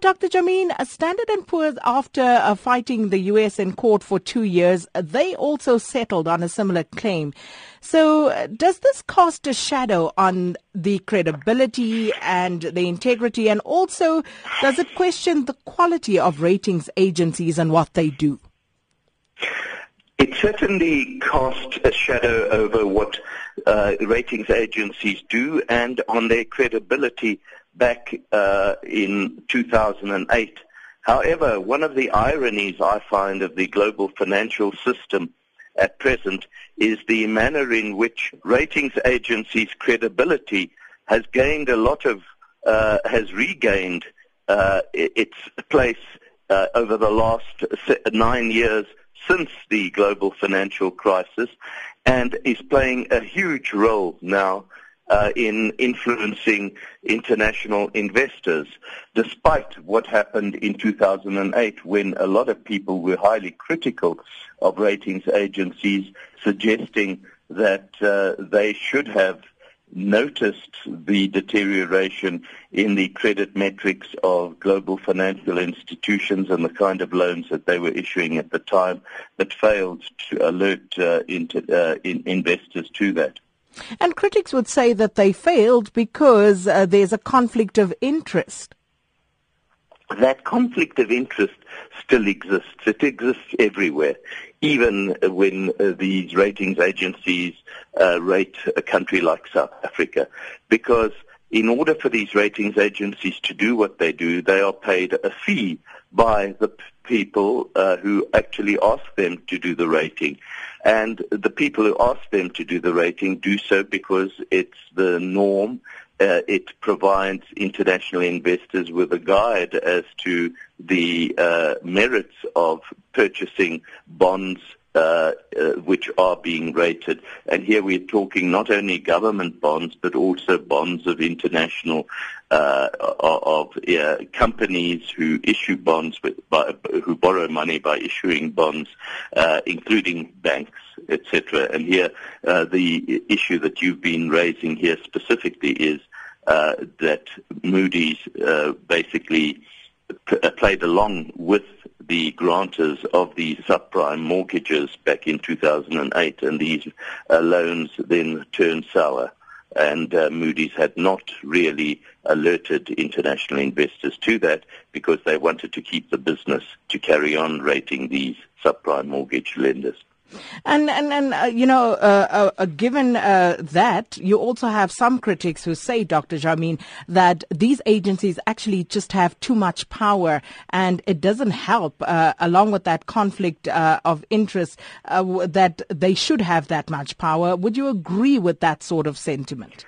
Dr. Jammine, Standard & Poor's, after uh, fighting the U.S. in court for two years, they also settled on a similar claim. So uh, does this cast a shadow on the credibility and the integrity, and also does it question the quality of ratings agencies and what they do? It certainly casts a shadow over what uh, ratings agencies do and on their credibility back uh, in 2008. However, one of the ironies I find of the global financial system at present is the manner in which ratings agencies' credibility has gained a lot of, uh, has regained uh, its place uh, over the last nine years since the global financial crisis and is playing a huge role now uh, in influencing international investors, despite what happened in 2008 when a lot of people were highly critical of ratings agencies, suggesting that uh, they should have noticed the deterioration in the credit metrics of global financial institutions and the kind of loans that they were issuing at the time, but failed to alert uh, into, uh, in investors to that. And critics would say that they failed because uh, there's a conflict of interest. That conflict of interest still exists. It exists everywhere even when uh, these ratings agencies uh, rate a country like South Africa, because in order for these ratings agencies to do what they do, they are paid a fee by the people uh, who actually ask them to do the rating. And the people who ask them to do the rating do so because it's the norm uh, it provides international investors with a guide as to the uh, merits of purchasing bonds uh, uh, which are being rated. And here we're talking not only government bonds, but also bonds of international, uh, of companies who issue bonds, with, by, who borrow money by issuing bonds, uh, including banks, etc. And here, uh, the issue that you've been raising here specifically is uh, that Moody's uh, basically p- played along with the grantors of the subprime mortgages back in 2008, and these uh, loans then turned sour. And uh, Moody's had not really alerted international investors to that because they wanted to keep the business to carry on rating these subprime mortgage lenders. And and and uh, you know, uh, uh, uh, given uh, that, you also have some critics who say, Dr. Jammine, that these agencies actually just have too much power, and it doesn't help, uh, along with that conflict of interest, that they should have that much power. Would you agree with that sort of sentiment?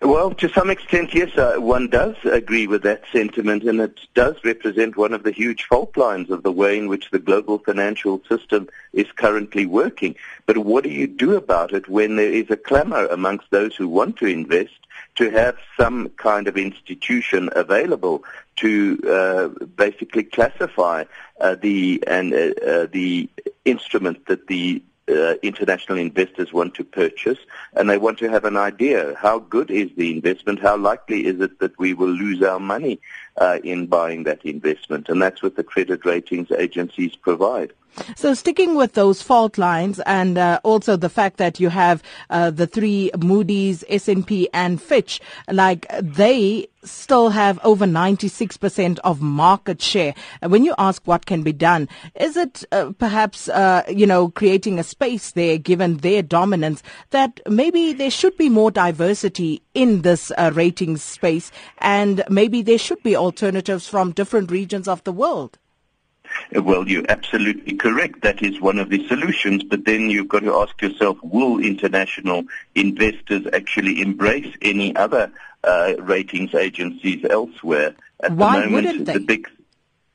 Well, to some extent, yes, uh, one does agree with that sentiment, and it does represent one of the huge fault lines of the way in which the global financial system is currently working. But what do you do about it when there is a clamor amongst those who want to invest to have some kind of institution available to uh, basically classify uh, the and uh, uh, the instrument that the uh, international investors want to purchase, and they want to have an idea. How good is the investment, how likely is it that we will lose our money uh, in buying that investment, and that's what the credit ratings agencies provide. So sticking with those fault lines and uh, also the fact that you have uh, the three Moody's, S&P and Fitch, like they still have over 96% of market share. When you ask what can be done, is it uh, perhaps, uh, you know, creating a space there given their dominance that maybe there should be more diversity in this uh, ratings space and maybe there should be alternatives from different regions of the world? Well, you're absolutely correct. That is one of the solutions. But then you've got to ask yourself, will international investors actually embrace any other uh, ratings agencies elsewhere? At Why the moment? The big,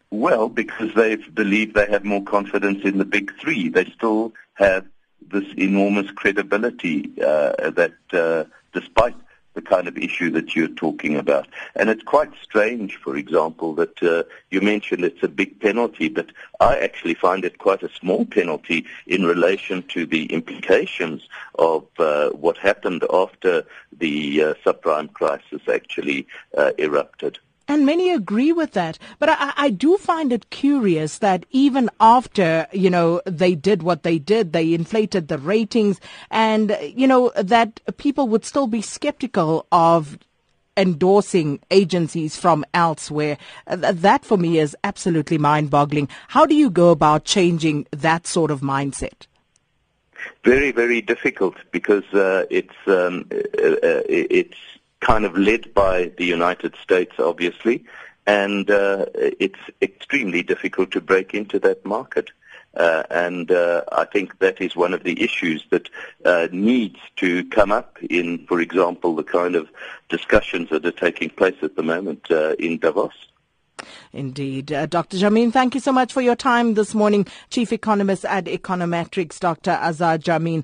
well, because they believe they have more confidence in the big three. They still have this enormous credibility uh, that, uh, despite the kind of issue that you're talking about. And it's quite strange, for example, that uh, you mentioned it's a big penalty, but I actually find it quite a small penalty in relation to the implications of uh, what happened after the uh, subprime crisis actually uh, erupted. And many agree with that. But I, I, do find it curious that even after, you know, they did what they did, they inflated the ratings and, you know, that people would still be skeptical of endorsing agencies from elsewhere. That for me is absolutely mind boggling. How do you go about changing that sort of mindset? Very, very difficult because uh, it's um, uh, uh, it's kind of led by the United States, obviously, and uh, it's extremely difficult to break into that market. Uh, and uh, I think that is one of the issues that uh, needs to come up in, for example, the kind of discussions that are taking place at the moment uh, in Davos. Indeed. Uh, Dr. Jammine, thank you so much for your time this morning. Chief Economist at Econometrix, Dr. Azar Jammine.